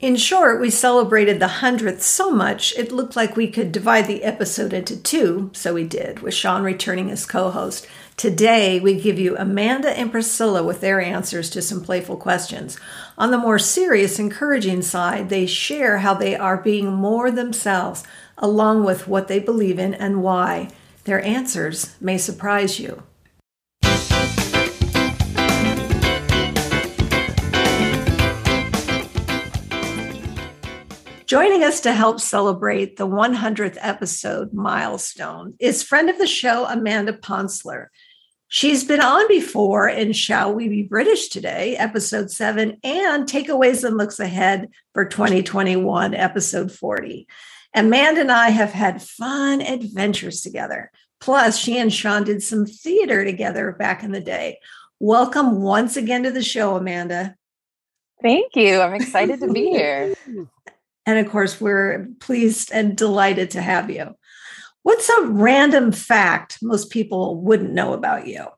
In short, we celebrated the 100th so much it looked like we could divide the episode into two, so we did, with Sean returning as co host. Today, we give you Amanda and Priscilla with their answers to some playful questions. On the more serious, encouraging side, they share how they are being more themselves, along with what they believe in and why. Their answers may surprise you. Joining us to help celebrate the 100th episode milestone is friend of the show, Amanda Ponsler. She's been on before in Shall We Be British Today, episode seven, and Takeaways and Looks Ahead for 2021, episode 40. Amanda and I have had fun adventures together. Plus, she and Sean did some theater together back in the day. Welcome once again to the show, Amanda. Thank you. I'm excited to be here. And of course, we're pleased and delighted to have you. What's a random fact most people wouldn't know about you? All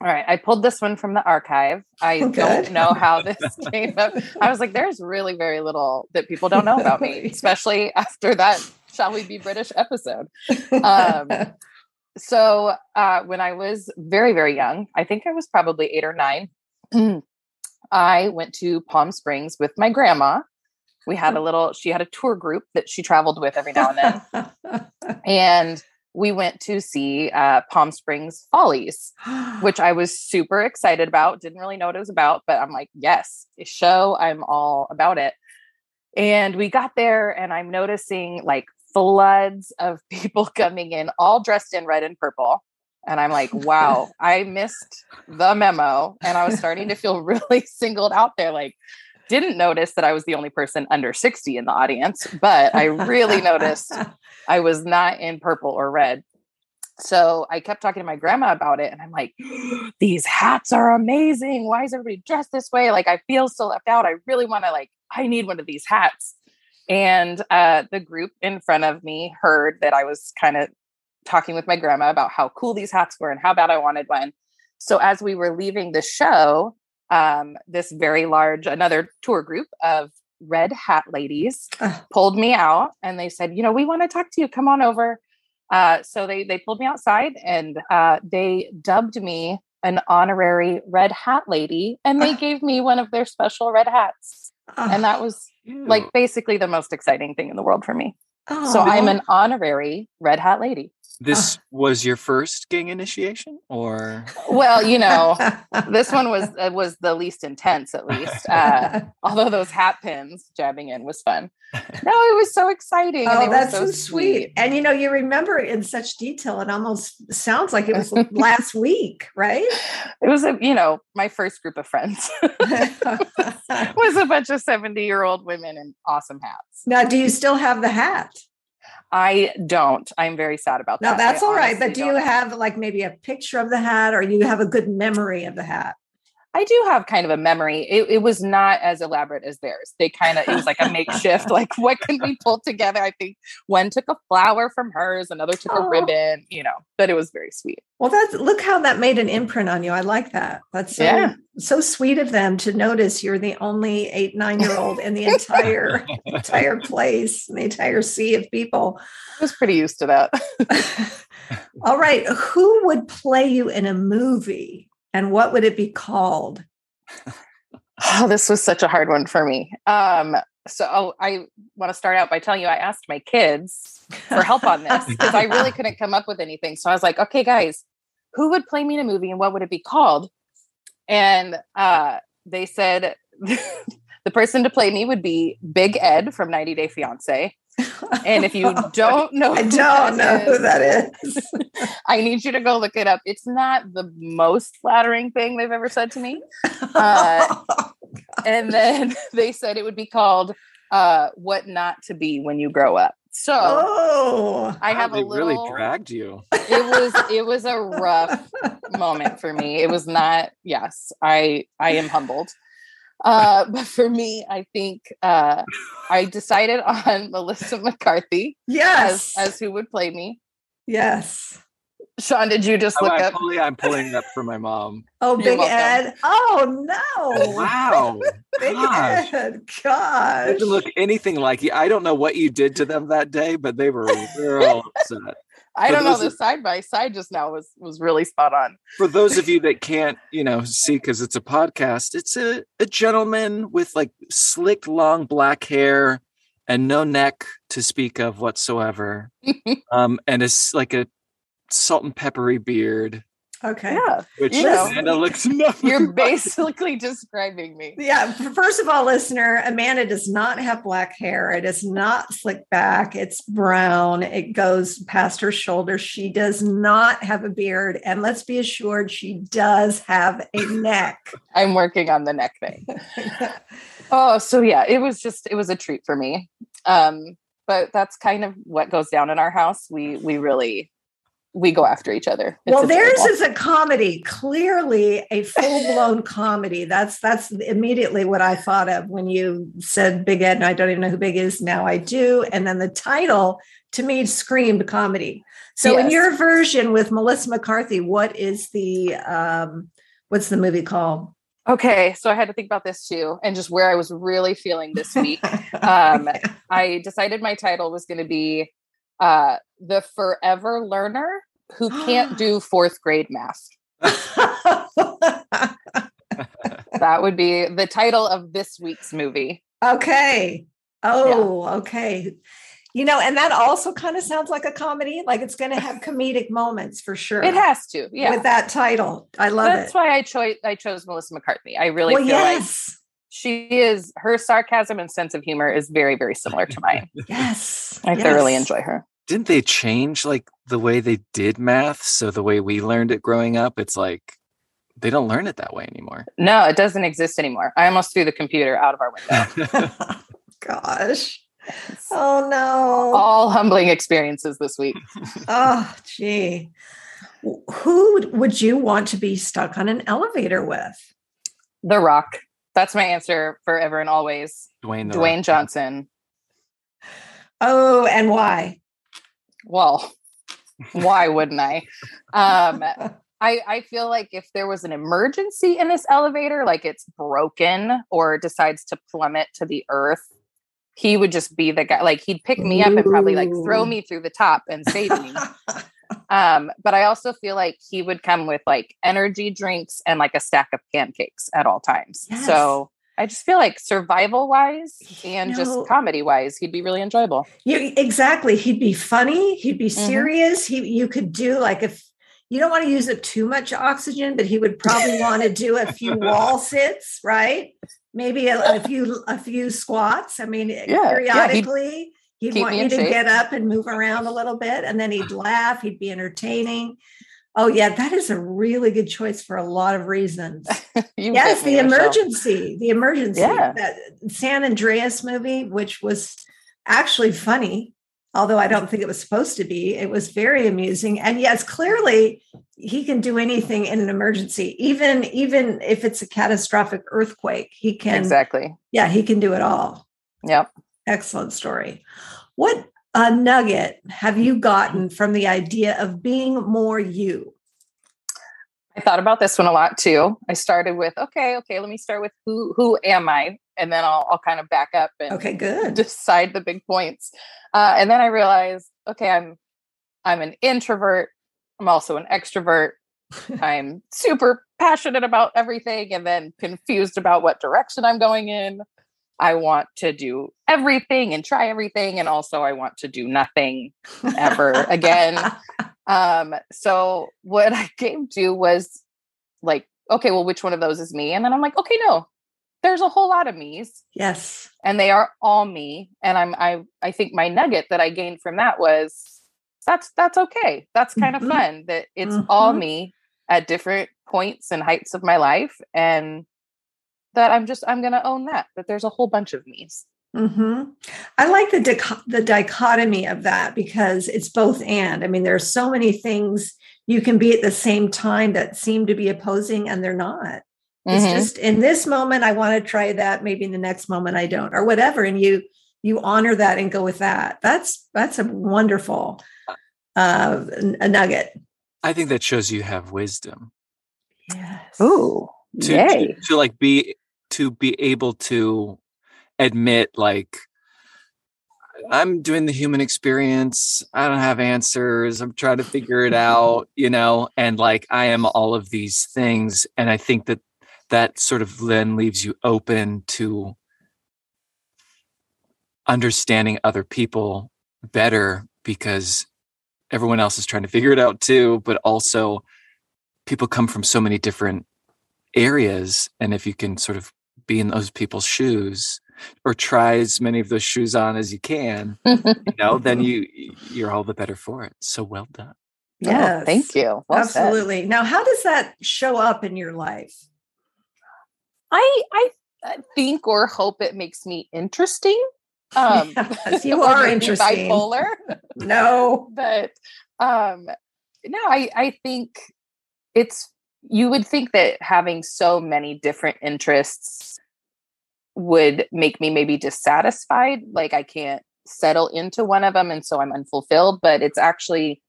right, I pulled this one from the archive. I oh, don't know how this came up. I was like, there's really very little that people don't know about me, especially after that Shall We Be British episode. Um, so, uh, when I was very, very young, I think I was probably eight or nine, I went to Palm Springs with my grandma we had a little she had a tour group that she traveled with every now and then and we went to see uh, palm springs follies which i was super excited about didn't really know what it was about but i'm like yes a show i'm all about it and we got there and i'm noticing like floods of people coming in all dressed in red and purple and I'm like, wow, I missed the memo. And I was starting to feel really singled out there. Like, didn't notice that I was the only person under 60 in the audience, but I really noticed I was not in purple or red. So I kept talking to my grandma about it, and I'm like, these hats are amazing. Why is everybody dressed this way? Like, I feel so left out. I really want to, like, I need one of these hats. And uh, the group in front of me heard that I was kind of talking with my grandma about how cool these hats were and how bad I wanted one. So as we were leaving the show, um, this very large, another tour group of red hat ladies pulled me out and they said, you know, we want to talk to you. Come on over. Uh, so they they pulled me outside and uh, they dubbed me an honorary red hat lady, and they gave me one of their special red hats. and that was like basically the most exciting thing in the world for me. Oh, so I'm an honorary red hat lady. This uh, was your first gang initiation, or well, you know, this one was uh, was the least intense, at least. Uh, although those hat pins jabbing in was fun. No, it was so exciting. Oh, that's so, so sweet. sweet. And you know, you remember it in such detail. It almost sounds like it was last week, right? It was a, you know, my first group of friends was a bunch of seventy year old women in awesome hats. Now, do you still have the hat? I don't. I'm very sad about that. No, that's I all right. But do you have like maybe a picture of the hat or you have a good memory of the hat? I do have kind of a memory. It, it was not as elaborate as theirs. They kind of, it was like a makeshift, like what can we pull together? I think one took a flower from hers, another took oh. a ribbon, you know, but it was very sweet. Well, that's, look how that made an imprint on you. I like that. That's so, yeah. so sweet of them to notice you're the only eight, nine year old in the entire, entire place, the entire sea of people. I was pretty used to that. All right. Who would play you in a movie? And what would it be called? Oh, this was such a hard one for me. Um, so oh, I want to start out by telling you I asked my kids for help on this because I really couldn't come up with anything. So I was like, okay, guys, who would play me in a movie and what would it be called? And uh, they said the person to play me would be Big Ed from 90 Day Fiance. And if you don't know, I don't know is, who that is. I need you to go look it up. It's not the most flattering thing they've ever said to me. Uh, oh, and then they said it would be called uh, "What Not to Be When You Grow Up." So oh, I have they a little. really dragged you. it was it was a rough moment for me. It was not. Yes, I I am humbled. Uh, but for me, I think uh, I decided on Melissa McCarthy yes, as as who would play me. yes. Sean, did you just Oh, look I'm, up? pulling, I'm pulling it up for my mom. Oh, You're Big welcome. Ed. Oh no, Wow. Big Gosh. Ed. Gosh. Doesn't look anything like you. I don't know what you did to them that day, but they were real upset. I don't know. The side by side just now was was really spot on. For those of you that can't, you know, see because it's a podcast, it's a, a gentleman with like slick, long black hair and no neck to speak of whatsoever. um, and it's like a salt and peppery beard, okay. Yeah, which You know. Amanda looks nothing. you're basically describing me. Yeah. First of all, listener, Amanda does not have black hair. It is not slicked back. It's brown. It goes past her shoulders. She does not have a beard. And let's be assured, she does have a neck. I'm working on the neck thing. Oh, so yeah, it was just it was a treat for me. Um, but that's kind of what goes down in our house. We we really we go after each other. It's well, theirs is a comedy, clearly a full-blown comedy. That's that's immediately what I thought of when you said Big Ed, and I don't even know who Big is now. I do, and then the title to me screamed comedy. So, in your version with Melissa McCarthy, what is the um, what's the movie called? okay. So I had to think about this too, and just where I was really feeling this week. Um, I decided my title was going to be uh, "The Forever Learner Who Can't Do Fourth Grade Math." That would be the title of this week's movie. okay. Oh, okay. You know, and that also kind of sounds like a comedy. Like it's going to have comedic moments for sure. It has to, yeah. with that title. I love That's it. why I chose I chose Melissa McCarthy. I really well, feel like yes, she is her sarcasm and sense of humor is very very similar to mine. yes. I thoroughly enjoy her. Didn't they change like the way they did math? So the way we learned it growing up, it's like they don't learn it that way anymore. No, it doesn't exist anymore. I almost threw the computer out of our window. Gosh. Oh no. All humbling experiences this week. Oh, gee. Who would you want to be stuck on an elevator with? The Rock. That's my answer forever and always. Dwayne, Dwayne Rock Johnson. Oh, and why? Well, why wouldn't I? Um, I, I feel like if there was an emergency in this elevator, like it's broken or decides to plummet to the earth, he would just be the guy. Like he'd pick me up and probably like throw me through the top and save me. Um, but I also feel like he would come with like energy drinks and like a stack of pancakes at all times. Yes. So I just feel like survival wise and just comedy wise, he'd be really enjoyable. You exactly. He'd be funny. He'd be Mhm. serious. He you could do like if you don't want to use it too much oxygen, but he would probably want to do a few wall sits, right? Maybe a, a few a few squats. I mean, yeah, periodically he'd, keep want you to shape. get up and move around a little bit, and then he'd laugh. He'd be entertaining. Oh yeah, that is a really good choice for a lot of reasons. Yes, the emergency, the emergency. Yeah. That San Andreas movie, which was actually funny, although I don't think it was supposed to be. It was very amusing, and yes, clearly he can do anything in an emergency, even even if it's a catastrophic earthquake. He can. Exactly. Yeah, he can do it all. Yep. Excellent story. What a nugget have you gotten from the idea of being more you? I thought about this one a lot too. I started with, okay, okay, let me start with who who am I? And then I'll I'll kind of back up and Okay, good. decide the big points. Uh, and then I realized, okay, I'm I'm an introvert. I'm also an extrovert. I'm super passionate about everything and then confused about what direction I'm going in. I want to do everything and try everything. And also, I want to do nothing ever again. Um, so, what I came to was like, okay, well, which one of those is me? And then I'm like, okay, no, there's a whole lot of me's yes. and they are all me. And I'm, I, I think my nugget that I gained from that was that's, that's okay. That's kind Mhm. of fun that it's all Mhm. me at different points and heights of my life. And that I'm just, I'm going to own that, that there's a whole bunch of me's. Mm-hmm. I like the dic- the dichotomy of that because it's both and. I mean, there's so many things you can be at the same time that seem to be opposing, and they're not. Mm-hmm. It's just in this moment I want to try that. Maybe in the next moment I don't, or whatever. And you you honor that and go with that. That's that's a wonderful uh, a nugget. I think that shows you have wisdom. Yes. Ooh. To, to, to like be to be able to admit like I'm doing the human experience. I don't have answers. I'm trying to figure it out, you know, and like I am all of these things. And I think that that sort of then leaves you open to understanding other people better because everyone else is trying to figure it out too. But also, people come from so many different areas. And if you can sort of be in those people's shoes, or try as many of those shoes on as you can, you know, then you you're all the better for it. So well done. Yeah, thank you. Well Absolutely. Said. Now, how does that show up in your life? I I think or hope it makes me interesting. Um, yes, you are interesting. Bipolar. no, but um, no, I I think it's you would think that having so many different interests would make me maybe dissatisfied like i can't settle into one of them and so i'm unfulfilled but it's actually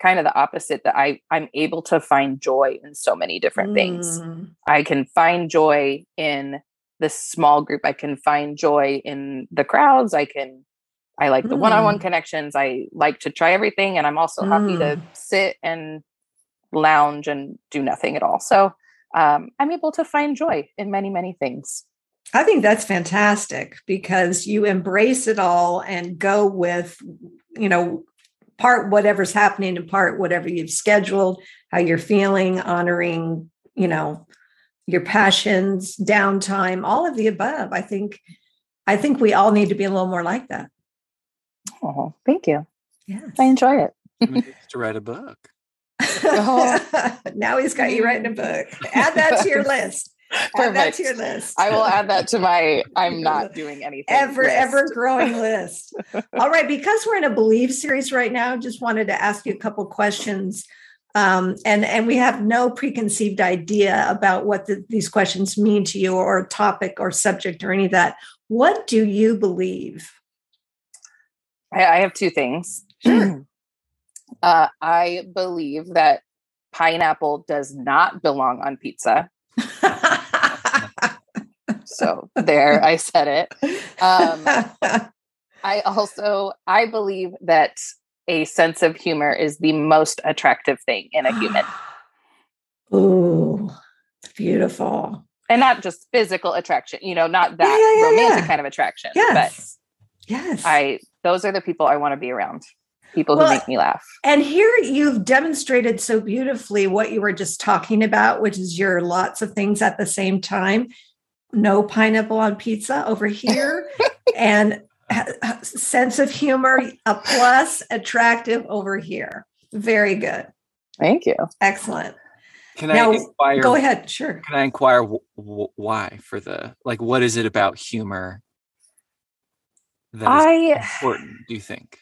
kind of the opposite that i i'm able to find joy in so many different mm. things i can find joy in this small group i can find joy in the crowds i can i like the mm. one-on-one connections i like to try everything and i'm also mm. happy to mm. sit and lounge and do nothing at all so um, i'm able to find joy in many many things I think that's fantastic because you embrace it all and go with, you know, part whatever's happening and part whatever you've scheduled, how you're feeling, honoring, you know, your passions, downtime, all of the above. I think I think we all need to be a little more like that. Oh, thank you. Yeah. I enjoy it. to write a book. Oh. now he's got you writing a book. Add that to your list. Perfect. Add that to your list. I will add that to my I'm not doing anything. Ever, list. ever growing list. All right. Because we're in a believe series right now, just wanted to ask you a couple questions. Um, and and we have no preconceived idea about what the, these questions mean to you or topic or subject or any of that. What do you believe? I, I have two things. Sure. uh, I believe that pineapple does not belong on pizza. so there, I said it. Um, I also I believe that a sense of humor is the most attractive thing in a human. Ooh, beautiful. And not just physical attraction, you know, not that yeah, yeah, yeah, romantic kind of attraction. Yes. But yes. I those are the people I want to be around people well, who make me laugh. And here you've demonstrated so beautifully what you were just talking about, which is your lots of things at the same time. No pineapple on pizza over here, and sense of humor, a plus, attractive over here. Very good. Thank you. Excellent. Can now, I inquire? Go ahead. Sure. Can I inquire w- w- why for the like? What is it about humor that is I, important? Do you think?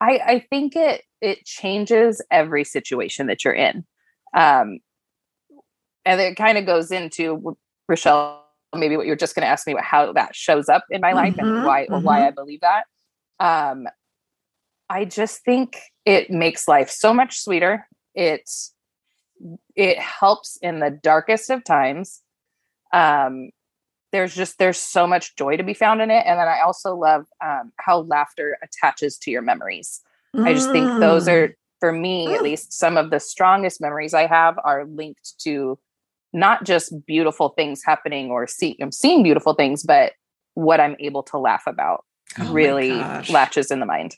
I, I think it it changes every situation that you're in. Um, and it kind of goes into Rochelle, maybe what you're just going to ask me about how that shows up in my mm-hmm, life and mm-hmm, why mm-hmm. why I believe that. Um, I just think it makes life so much sweeter. It's it helps in the darkest of times. Um, there's just there's so much joy to be found in it and then i also love um, how laughter attaches to your memories. Mm. i just think those are mm. for me at least some of the strongest memories i have are linked to not just beautiful things happening or see, I'm seeing beautiful things but what i'm able to laugh about oh really latches in the mind.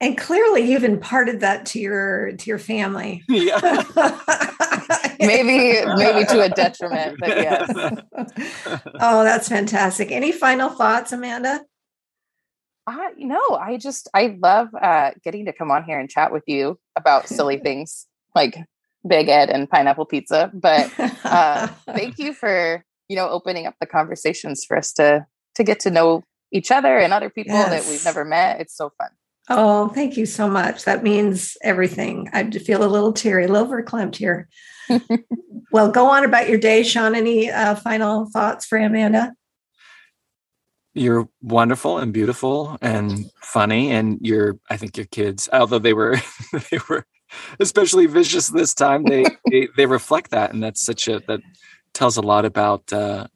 And clearly you've imparted that to your to your family. Yeah maybe maybe to a detriment, but yes. oh, that's fantastic. Any final thoughts, Amanda? Uh, know, I just I love uh, getting to come on here and chat with you about silly things like Big Ed and pineapple pizza. But uh, thank you for you know opening up the conversations for us to to get to know each other and other people yes. that we've never met. It's so fun. Oh, thank you so much. That means everything. I feel a little teary, a little verklempt here. well, go on about your day, Sean. Any uh, final thoughts for Amanda? You're wonderful and beautiful and funny, and your I think your kids, although they were they were especially vicious this time, they, they they reflect that, and that's such a that tells a lot about. Uh,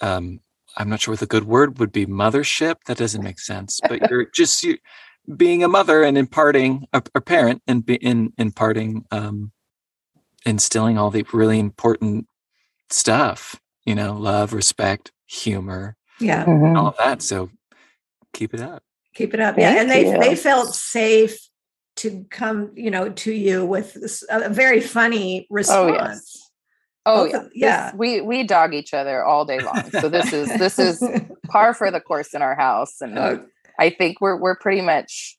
um, I'm not sure what the good word would be. Mothership. That doesn't make sense, but you're just you being a mother and imparting a, a parent and be, in imparting um, instilling all the really important stuff you know love respect humor yeah mm-hmm. all of that so keep it up keep it up yeah and they you. they felt safe to come you know to you with a very funny response oh, yes. Oh yeah, yeah. This, we we dog each other all day long. So this is this is par for the course in our house, and oh, I think we're we're pretty much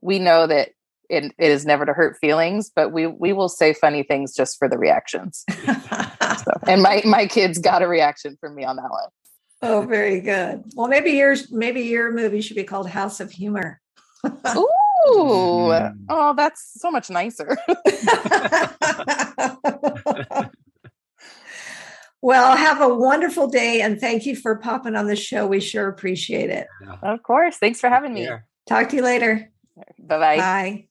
we know that it, it is never to hurt feelings, but we we will say funny things just for the reactions. so, and my my kids got a reaction from me on that one. Oh, very good. Well, maybe yours maybe your movie should be called House of Humor. Ooh. Mm-hmm. Oh, that's so much nicer. Well, have a wonderful day and thank you for popping on the show. We sure appreciate it. Of course. Thanks for having me. Talk to you later. Bye-bye. Bye.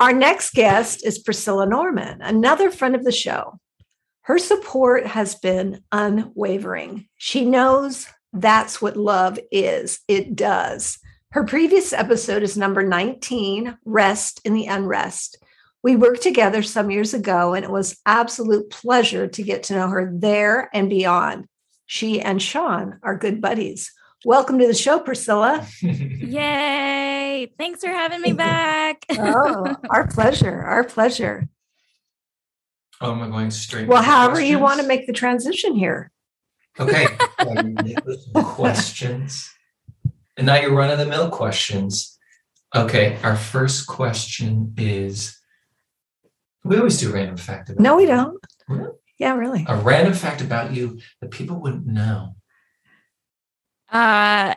Our next guest is Priscilla Norman, another friend of the show. Her support has been unwavering. She knows that's what love is. It does. Her previous episode is number 19 Rest in the Unrest. We worked together some years ago, and it was absolute pleasure to get to know her there and beyond. She and Sean are good buddies. Welcome to the show, Priscilla. Yay! Thanks for having me back. oh, our pleasure. Our pleasure. Oh, am I going straight? Well, however questions? you want to make the transition here. Okay. questions. And now your run of the mill questions. Okay. Our first question is we always do random fact about No, we don't. Yeah, really. A random fact about you that people wouldn't know. Uh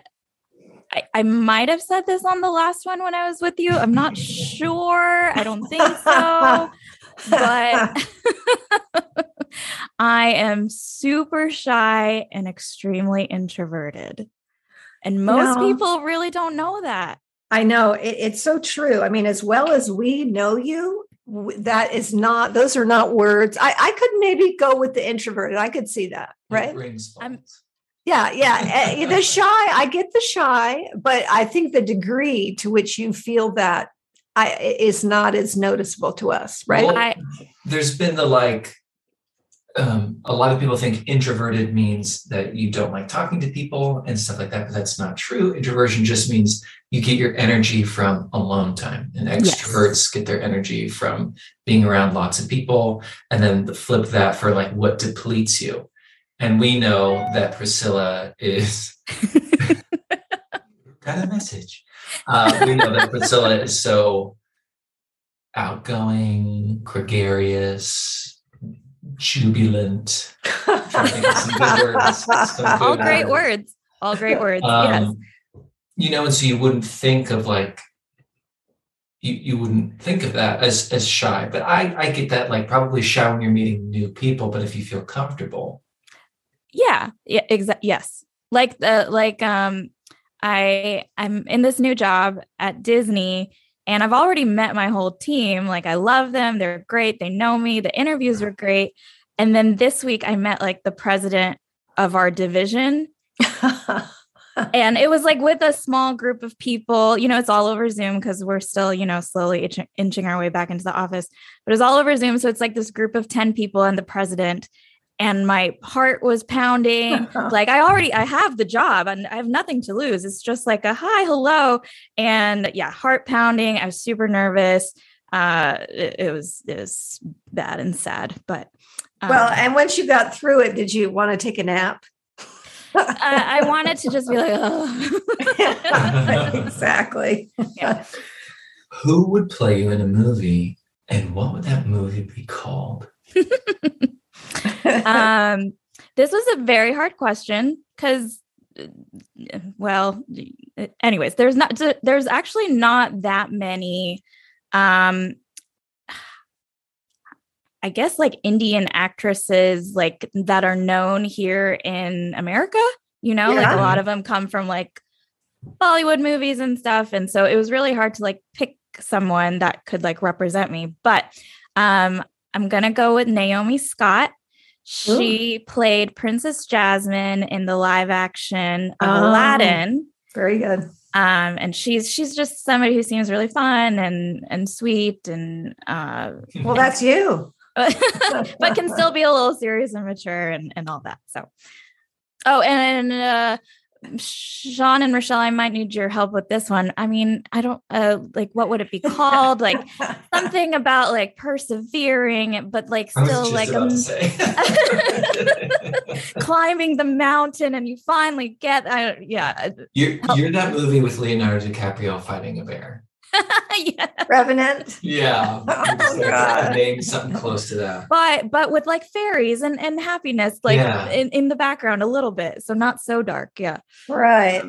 I, I might have said this on the last one when I was with you. I'm not sure. I don't think so. but I am super shy and extremely introverted. And most no. people really don't know that. I know it, it's so true. I mean, as well as we know you, that is not those are not words. I i could maybe go with the introverted. I could see that right? yeah yeah eh, the shy i get the shy but i think the degree to which you feel that I, is not as noticeable to us right? Well, I, there's been the like um, a lot of people think introverted means that you don't like talking to people and stuff like that, but that's not true. Introversion just means you get your energy from alone time, and extroverts yes. get their energy from being around lots of people. And then the flip that for like what depletes you. And we know that Priscilla is got a message. Uh, we know that Priscilla is so outgoing, gregarious, jubilant. words, All great words. All great words. Um, yes. You know, and so you wouldn't think of like you, you wouldn't think of that as as shy. But I I get that like probably shy when you're meeting new people, but if you feel comfortable. Yeah. Yeah, exactly. Yes. Like the like um I I'm in this new job at Disney and I've already met my whole team. Like, I love them. They're great. They know me. The interviews were great. And then this week, I met like the president of our division. and it was like with a small group of people. You know, it's all over Zoom because we're still, you know, slowly itch- inching our way back into the office, but it's all over Zoom. So it's like this group of 10 people and the president and my heart was pounding. Like i already i have the job and i have nothing to lose. It's just like a hi hello. And yeah heart pounding. I was super nervous. Uh it, it was it was bad and sad but um, well and once you got through it did you want to take a nap? I, I wanted to just be like oh exactly. Yeah. Who would play you in a movie and what would that movie be called um, This was a very hard question because, well, anyways, there's not there's actually not that many. Um, I guess like Indian actresses like that are known here in America. You know, yeah. like a lot of them come from like Bollywood movies and stuff, and so it was really hard to like pick someone that could like represent me. But um, I'm gonna go with Naomi Scott. She Ooh. played Princess Jasmine in the live action of um, Aladdin. Very good. Um, and she's she's just somebody who seems really fun and and sweet and uh, well, that's you. but can still be a little serious and mature and, and all that. So, oh, and uh, Sean and Rochelle, I might need your help with this one. I mean, I don't uh like what would it be called? like something about like persevering, but like still like um, climbing the mountain and you finally get I yeah. You're you're that movie with Leonardo DiCaprio fighting a bear. yeah. Revenant. Yeah. oh, name something close to that. But but with like fairies and, and happiness like yeah. in, in the background a little bit. So not so dark. Yeah. Right.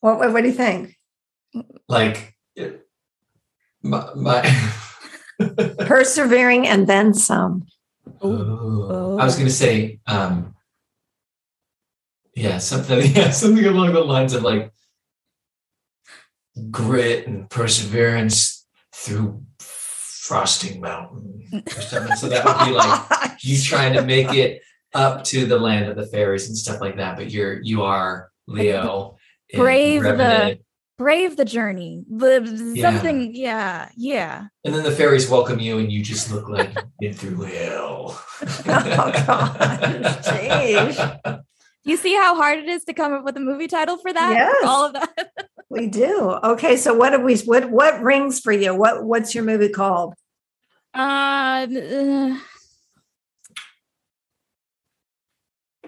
What what, what do you think? Like my, my persevering and then some. Oh. I was gonna say um yeah, something yeah, something along the lines of like grit and perseverance through frosting mountain or something. so that would be like you trying to make it up to the land of the fairies and stuff like that. But you're you are Leo. Brave the brave the journey. The, yeah. Something, yeah, yeah. And then the fairies welcome you, and you just look like you've been through hell. oh God, jeez. You see how hard it is to come up with a movie title for that? Yes. All of that. We do. Okay, so what have we what what rings for you? What what's your movie called? Uh, uh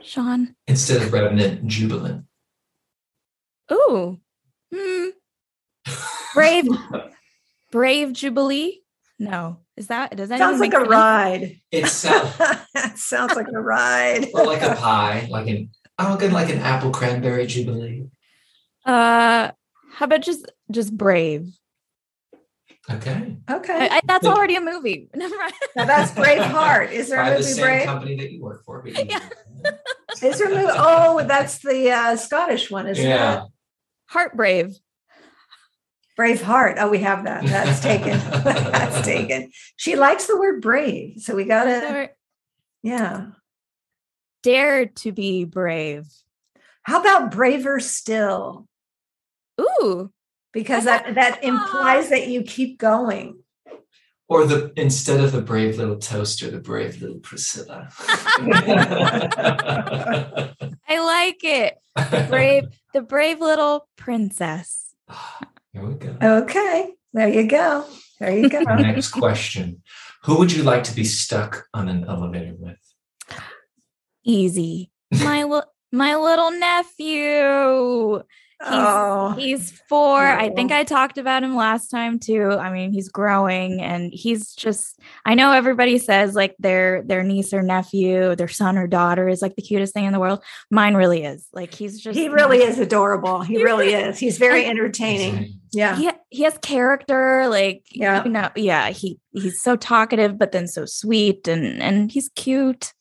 Sean. Instead of Revenant, Jubilant. Ooh. Hmm. Brave Brave Jubilee? No. Is that It does that sounds like a sense? ride? It sounds it sounds like a ride. or like a pie, like an I'll get like an apple cranberry jubilee. Uh, how about just just brave? Okay. Okay. I, I, that's already a movie. Never mind. Now that's Braveheart. Is there By a movie the same Brave? company that you work for. Yeah. Is there a movie? Oh, that's the uh, Scottish one, isn't yeah. it? Heart Brave. Brave Heart. Oh, we have that. That's taken. that's taken. She likes the word brave. So we gotta yeah dare to be brave. How about braver still? Ooh. Because that, that implies that you keep going. Or the instead of the brave little toaster, the brave little Priscilla. I like it. Brave, the brave little princess. Here we go. Okay. There you go. There you go. Next question. Who would you like to be stuck on an elevator with? easy. My little my little nephew. He's, oh, he's four. I think oh. I talked about him last time too. I mean, he's growing and he's just I know everybody says like their their niece or nephew, their son or daughter is like the cutest thing in the world. Mine really is. Like he's just He really is adorable. He really is. He's very entertaining. Yeah. He he has character like yeah. you know, yeah, he he's so talkative but then so sweet and and he's cute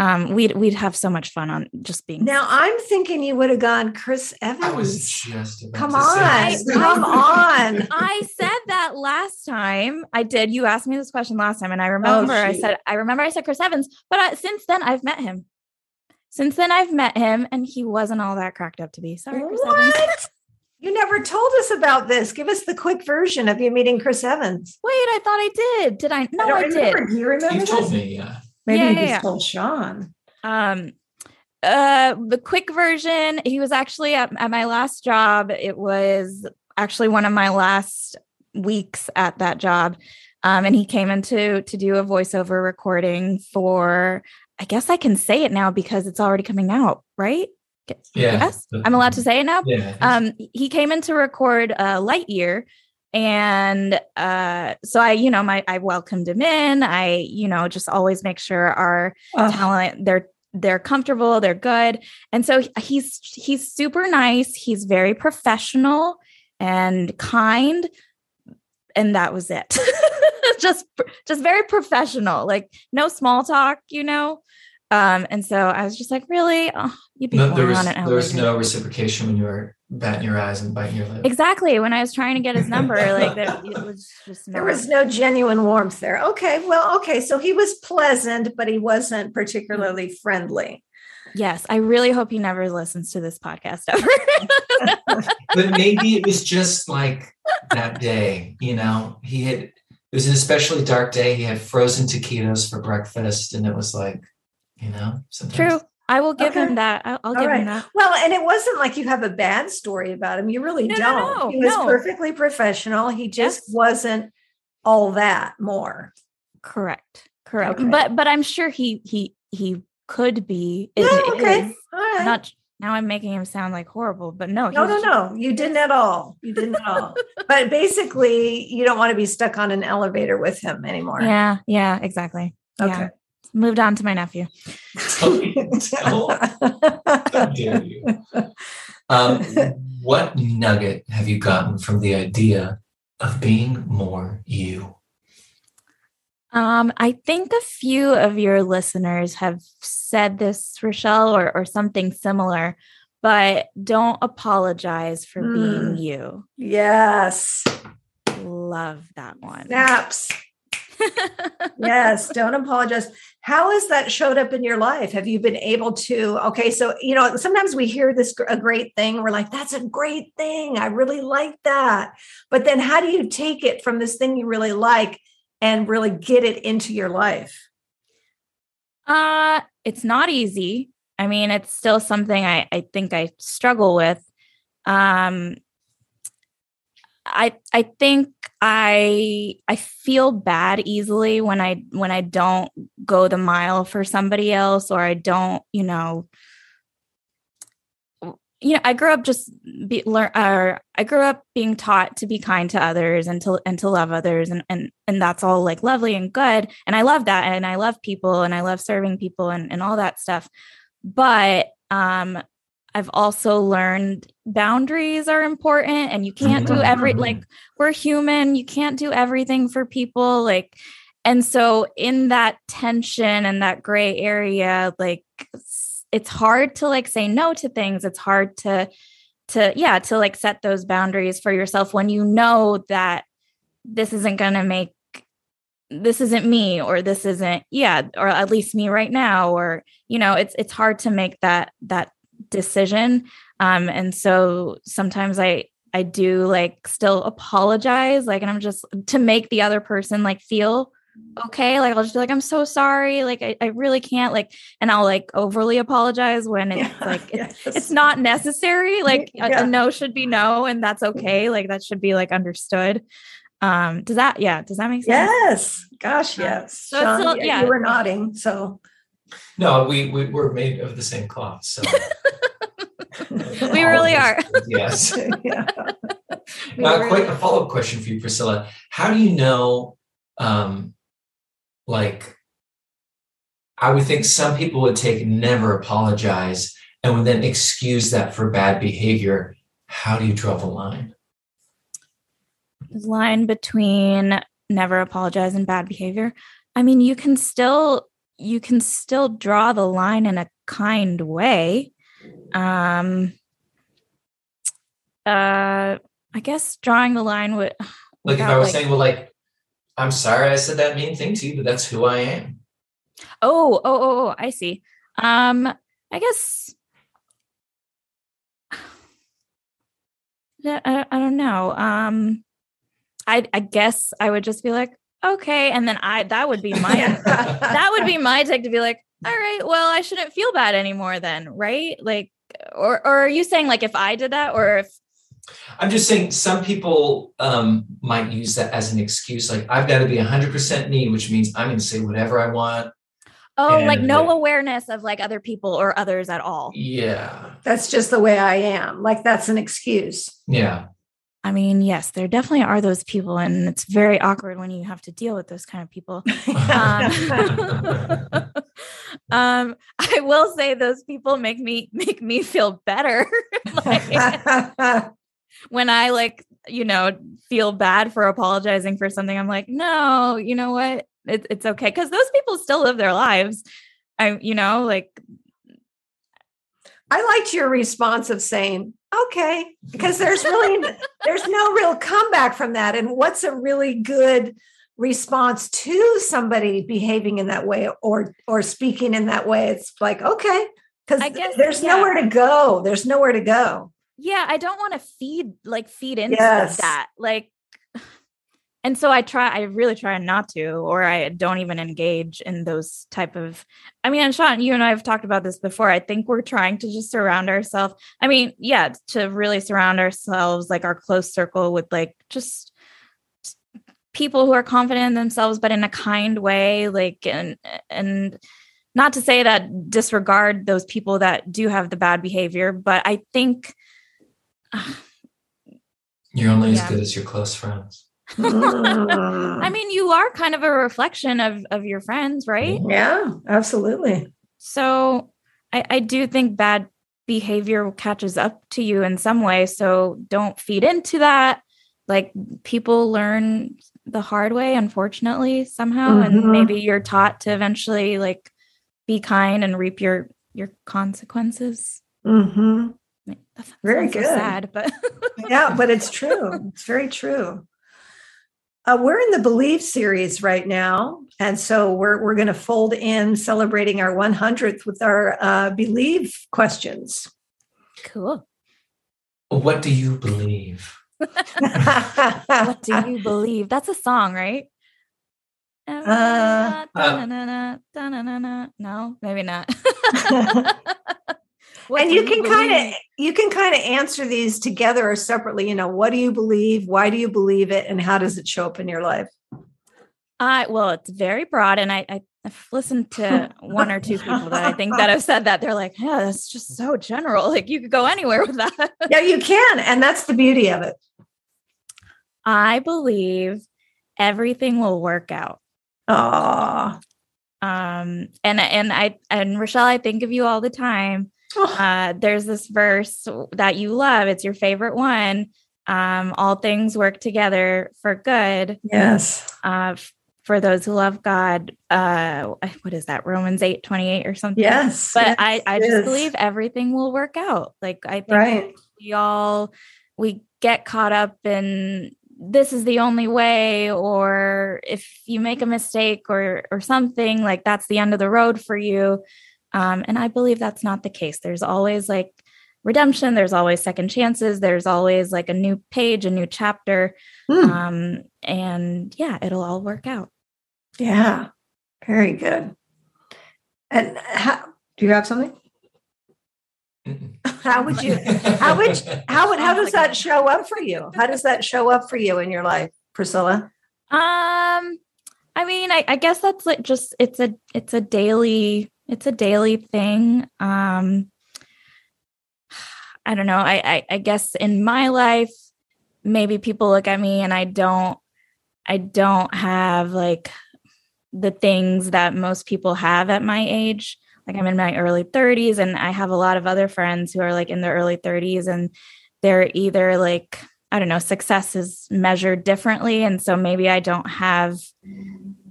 um, we'd we'd have so much fun on just being. Now I'm thinking you would have gone Chris Evans. I was just come on, come on. I said that last time. I did. You asked me this question last time, and I oh, remember oh, I said I remember I said Chris Evans, but I, since then I've met him. Since then I've met him, and he wasn't all that cracked up to be. Sorry, Chris what? Evans. You never told us about this. Give us the quick version of you meeting Chris Evans. Wait, I thought I did. Did I? No, I, I did. Do you remember? You told me, yeah. Maybe yeah, he yeah. told Sean. Um, uh, the quick version, he was actually at, at my last job. It was actually one of my last weeks at that job. Um, and he came in to, to do a voiceover recording for, I guess I can say it now because it's already coming out, right? Yeah. Yes, I'm allowed to say it now. Yeah. Um, he came in to record uh, Lightyear, and uh so i you know my i welcomed him in i you know just always make sure our talent they're they're comfortable, they're good. And so he's he's super nice, he's very professional and kind and that was it. just just very professional, like no small talk, you know. Um, and so I was just like, really? Oh, you'd be no, there was, on an There was no reciprocation when you were batting your eyes and biting your lip. Exactly. When I was trying to get his number, like that, it was just no. there was no genuine warmth there. Okay, well, okay, so he was pleasant, but he wasn't particularly friendly. Yes, I really hope he never listens to this podcast ever. but maybe it was just like that day, you know. He had it was an especially dark day. He had frozen taquitos for breakfast, and it was like, you know, sometimes. True. I will give okay. him that. I'll, I'll give right. him that. Well, and it wasn't like you have a bad story about him. You really no, don't. No, no, he was perfectly professional. He just yes. wasn't all that more. Correct. Correct. Okay. But but I'm sure he he he could be. Yeah, okay. All right. Not now I'm making him sound like horrible, but no. No, no, no. You didn't at all. You didn't at all. But basically, you don't want to be stuck on an elevator with him anymore. Yeah, yeah, exactly. Okay. Yeah moved on to my nephew. How dare you? Um, what nugget have you gotten from the idea of being more you? Um, I think a few of your listeners have said this, Rochelle, or, or something similar, but don't apologize for mm. being you. Yes. Love that one. Snaps. Yes, don't apologize. How has that showed up in your life? Have you been able to? Okay, so you know, sometimes we hear this a great thing, we're like, that's a great thing. I really like that. But then how do you take it from this thing you really like and really get it into your life? Uh, it's not easy. I mean, it's still something I, I think I struggle with. Um, I I think I I feel bad easily when I when I don't go the mile for somebody else or I don't, you know, you know, I grew up just be learn or I grew up being taught to be kind to others and to and to love others and and and that's all like lovely and good. And I love that and I love people and I love serving people and, and all that stuff. But um I've also learned boundaries are important and you can't do every mm-hmm. like we're human, you can't do everything for people like and so in that tension and that gray area like it's hard to like say no to things. It's hard to to yeah, to like set those boundaries for yourself when you know that this isn't going to make this isn't me or this isn't yeah or at least me right now or you know it's it's hard to make that that decision. Um and so sometimes i i do like still apologize like and i'm just to make the other person like feel okay like i'll just be like i'm so sorry like i, I really can't like and i'll like overly apologize when it's yeah, like it's, yes. it's not necessary like yeah. a, a no should be no and that's okay like that should be like understood. Um does that yeah does that make sense? Yes gosh yes. so Sean, still, yeah. you were nodding so no we, we were made of the same cloth so we really are. yes. yeah. Really quite a follow up question for you, Priscilla. How do you know, um, like, I would think some people would take never apologize and would then excuse that for bad behavior. How do you draw the line? The line between never apologize and bad behavior. I mean, you can still you can still draw the line in a kind way. Um uh i guess drawing the line would like if i was like, saying well like i'm sorry i said that mean thing to you but that's who i am. Oh oh oh, oh i see. Um i guess I, I don't know. Um i i guess i would just be like okay and then i that would be my that would be my take to be like all right well i shouldn't feel bad anymore then right like or or are you saying like if I did that or if I'm just saying some people um, might use that as an excuse. Like I've got to be 100% me, which means I'm going to say whatever I want. Oh, and like no like, awareness of like other people or others at all. Yeah. That's just the way I am. Like that's an excuse. Yeah. I mean, yes, there definitely are those people, and it's very awkward when you have to deal with those kind of people. um, um, I will say those people make me make me feel better. like, when I like, you know, feel bad for apologizing for something, I'm like, no, you know what? It, it's okay because those people still live their lives. I, you know, like I liked your response of saying, okay, because there's really there's no real comeback from that. And what's a really good response to somebody behaving in that way or or speaking in that way? It's like, okay, because there's yeah. nowhere to go. There's nowhere to go. Yeah, I don't want to feed like feed into yes. that. Like and so i try i really try not to or i don't even engage in those type of i mean and sean you and i have talked about this before i think we're trying to just surround ourselves i mean yeah to really surround ourselves like our close circle with like just people who are confident in themselves but in a kind way like and and not to say that disregard those people that do have the bad behavior but i think uh, you're only yeah. as good as your close friends I mean, you are kind of a reflection of of your friends, right? Yeah, absolutely. So I, I do think bad behavior catches up to you in some way. So don't feed into that. Like people learn the hard way, unfortunately, somehow. Mm-hmm. And maybe you're taught to eventually like be kind and reap your your consequences. Mm-hmm. very good. So sad, but yeah, but it's true. It's very true. Uh, we're in the Believe series right now. And so we're, we're going to fold in celebrating our 100th with our uh, Believe questions. Cool. What do you believe? what do you believe? That's a song, right? Uh, no, maybe not. What and you can kind of you can kind of answer these together or separately. You know, what do you believe? Why do you believe it? And how does it show up in your life? Uh, well, it's very broad, and I, I have listened to one or two people that I think that have said that they're like, yeah, that's just so general. Like you could go anywhere with that. yeah, you can, and that's the beauty of it. I believe everything will work out. Ah. Um, and and I and Rochelle, I think of you all the time uh, there's this verse that you love. It's your favorite one. Um, all things work together for good. Yes. Uh, for those who love God. Uh, what is that? Romans 8 28 or something. Yes. But yes, I, I just believe everything will work out. Like I think right. we all we get caught up in this is the only way or if you make a mistake or or something like that's the end of the road for you um, and I believe that's not the case. There's always like redemption, there's always second chances, there's always like a new page, a new chapter. Hmm. Um, and yeah, it'll all work out. Yeah, very good. And how, do you have something? How would you? How would? How would? How does that show up for you? How does that show up for you in your life, Priscilla? Um, I mean, I, I guess that's like just it's a it's a daily it's a daily thing. Um, I don't know. I, I, I guess in my life, maybe people look at me and I don't I don't have like the things that most people have at my age. Like I'm in my early 30s and I have a lot of other friends who are like in their early 30s and they're either like I don't know, success is measured differently and so maybe I don't have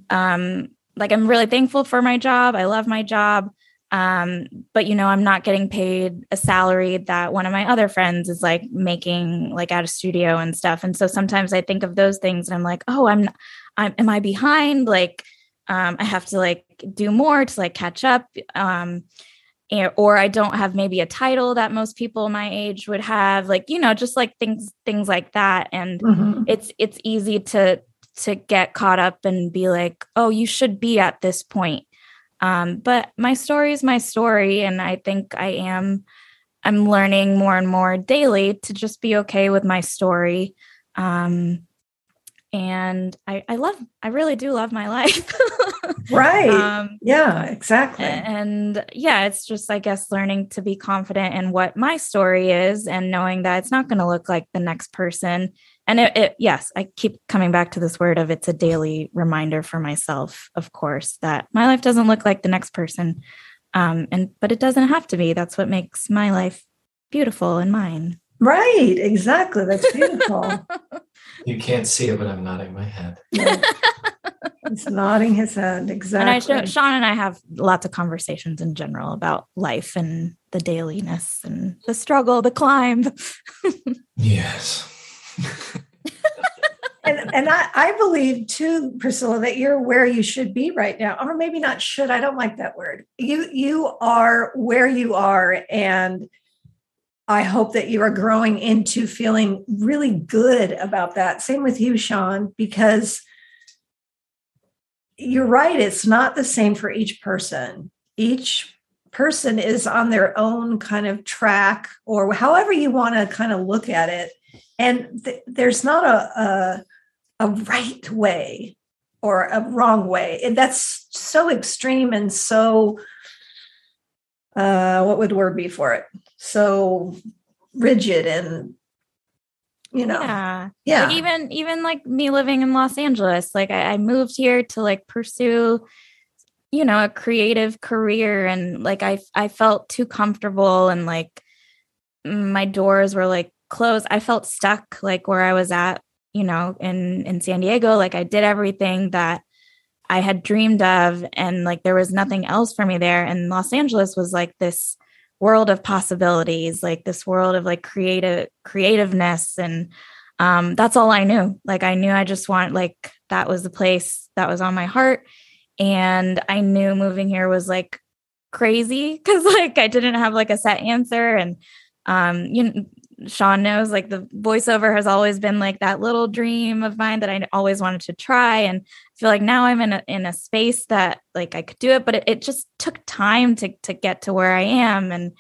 um like I'm really thankful for my job. I love my job. Um, but you know, I'm not getting paid a salary that one of my other friends is like making like at a studio and stuff. And so sometimes I think of those things and I'm like, oh, I'm I'm am I behind? Like um I have to like do more to like catch up. Um or I don't have maybe a title that most people my age would have, like you know, just like things things like that. And mm-hmm. it's it's easy to to get caught up and be like, oh, you should be at this point. Um, but my story is my story. And I think I am, I'm learning more and more daily to just be okay with my story. Um, and I, I love i really do love my life right um, yeah exactly and yeah it's just i guess learning to be confident in what my story is and knowing that it's not going to look like the next person and it, it, yes i keep coming back to this word of it's a daily reminder for myself of course that my life doesn't look like the next person. Um and but it doesn't have to be. That's what makes my life beautiful and mine. Right exactly. That's beautiful. You can't see it but i'm nodding my head. He's nodding his head exactly and I, sean and i have lots of conversations in general about life and the dailiness and the struggle the climb. Yes and and I, I believe too, Priscilla, that you're where you should be right now. Or maybe not should. I don't like that word. You you are where you are. And I hope that you are growing into feeling really good about that. Same with you, Sean, because you're right. It's not the same for each person. Each person is on their own kind of track, or however you want to kind of look at it and th- there's not a, a, a right way or a wrong way. And that's so extreme and so uh what would the word be for it? So rigid and you know. Yeah. Yeah. Like even even like me living in los angeles like I, I moved here to like pursue you know a creative career and like i i felt too comfortable and like my doors were like close i felt stuck like where i was at you know in in san diego like i did everything that i had dreamed of and like there was nothing else for me there. And los angeles was like this world of possibilities like this world of like creative creativeness. And um that's all i knew. Like i knew i just want like that was the place that was on my heart. And i knew moving here was like crazy because like i didn't have like a set answer. And um you know Sean knows, like the voiceover has always been like that little dream of mine that I always wanted to try. And I feel like now I'm in a in a space that like I could do it, but it, it just took time to to get to where I am. And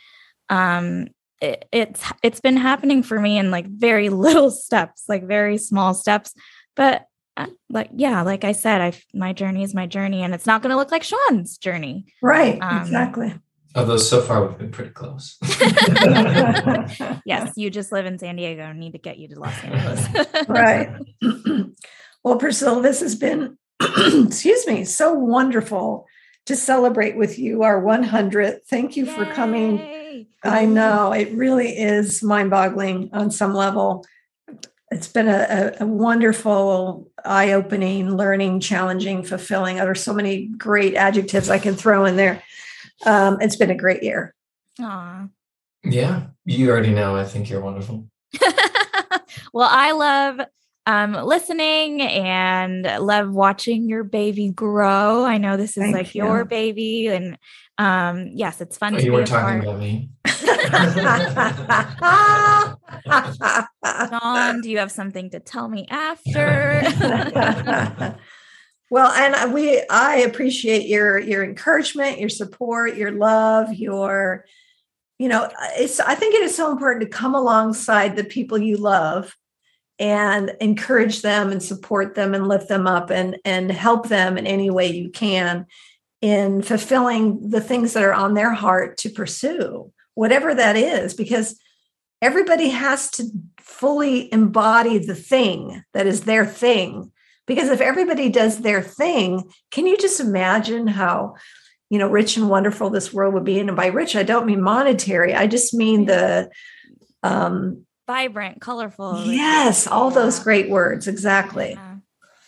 um it, it's it's been happening for me in like very little steps, like very small steps. But uh, like yeah, like I said, I my journey is my journey, and it's not going to look like Sean's journey. Right. Um, exactly. Although so far we've been pretty close. yes, you just live in San Diego. I need to get you to Los Angeles. right. well, Priscilla, this has been, excuse me, so wonderful to celebrate with you our 100th. Thank you Yay. for coming. I know it really is mind boggling on some level. It's been a, a, a wonderful, eye opening, learning, challenging, fulfilling. There are so many great adjectives I can throw in there um, it's been a great year. Aw. Yeah, you already know. I think you're wonderful. well, I love um, listening and love watching your baby grow. I know this is Thank like you. your baby, and um, yes, it's fun. Oh, you were talking about me. Dawn, do you have something to tell me after? Well, and we I appreciate your your encouragement, your support, your love, your you know, it's I think it is so important to come alongside the people you love and encourage them and support them and lift them up and and help them in any way you can in fulfilling the things that are on their heart to pursue, whatever that is because everybody has to fully embody the thing that is their thing because if everybody does their thing, can you just imagine how, you know, rich and wonderful this world would be? And by rich, I don't mean monetary. I just mean the um vibrant, colorful. Yes, all those great words. Exactly. Yeah.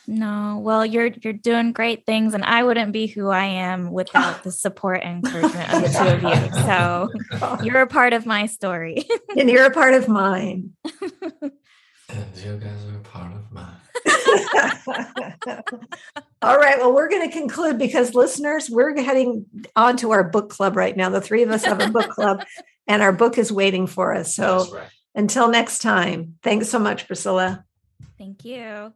No, well, you're you're doing great things, and I wouldn't be who I am without the support and encouragement of the two of you. So you're a part of my story, and you're a part of mine. and you guys are a part of mine. All right. Well, we're going to conclude because listeners, we're heading on to our book club right now. The three of us have a book club, and our book is waiting for us. So right. until next time, thanks so much, Priscilla. Thank you.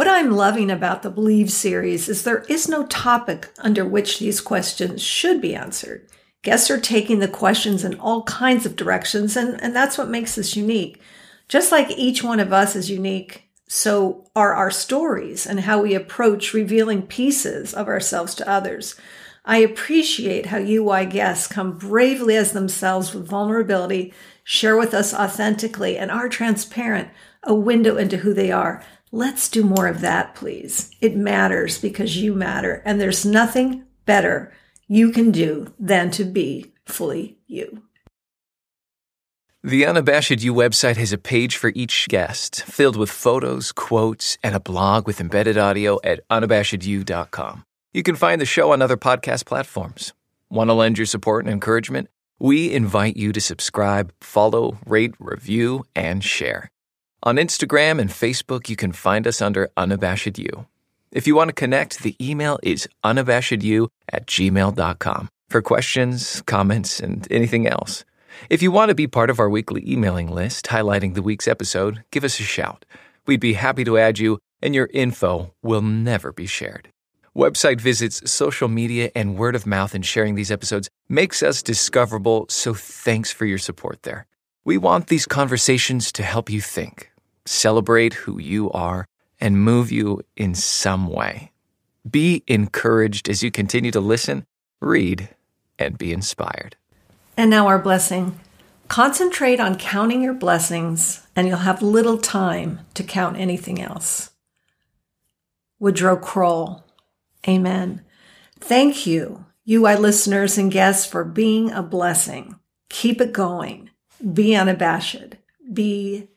What I'm loving about the Believe series is there is no topic under which these questions should be answered. Guests are taking the questions in all kinds of directions, and, and that's what makes us unique. Just like each one of us is unique, so are our stories and how we approach revealing pieces of ourselves to others. I appreciate how UI guests come bravely as themselves with vulnerability, share with us authentically, and are transparent, a window into who they are. Let's do more of that, please. It matters because you matter, and there's nothing better you can do than to be fully you. The Unabashed You website has a page for each guest, filled with photos, quotes, and a blog with embedded audio at unabashedyou.com. You can find the show on other podcast platforms. Want to lend your support and encouragement? We invite you to subscribe, follow, rate, review, and share. On Instagram and Facebook, you can find us under Unabashed You. If you want to connect, the email is unabashedyou at gmail.com for questions, comments, and anything else. If you want to be part of our weekly emailing list highlighting the week's episode, give us a shout. We'd be happy to add you, and your info will never be shared. Website visits, social media, and word of mouth in sharing these episodes makes us discoverable, so thanks for your support there. We want these conversations to help you think, celebrate who you are, and move you in some way. Be encouraged as you continue to listen, read, and be inspired. And now our blessing. Concentrate on counting your blessings, and you'll have little time to count anything else. Woodrow Kroll. Amen. Thank you, UI listeners and guests, for being a blessing. Keep it going. Be unabashed. Be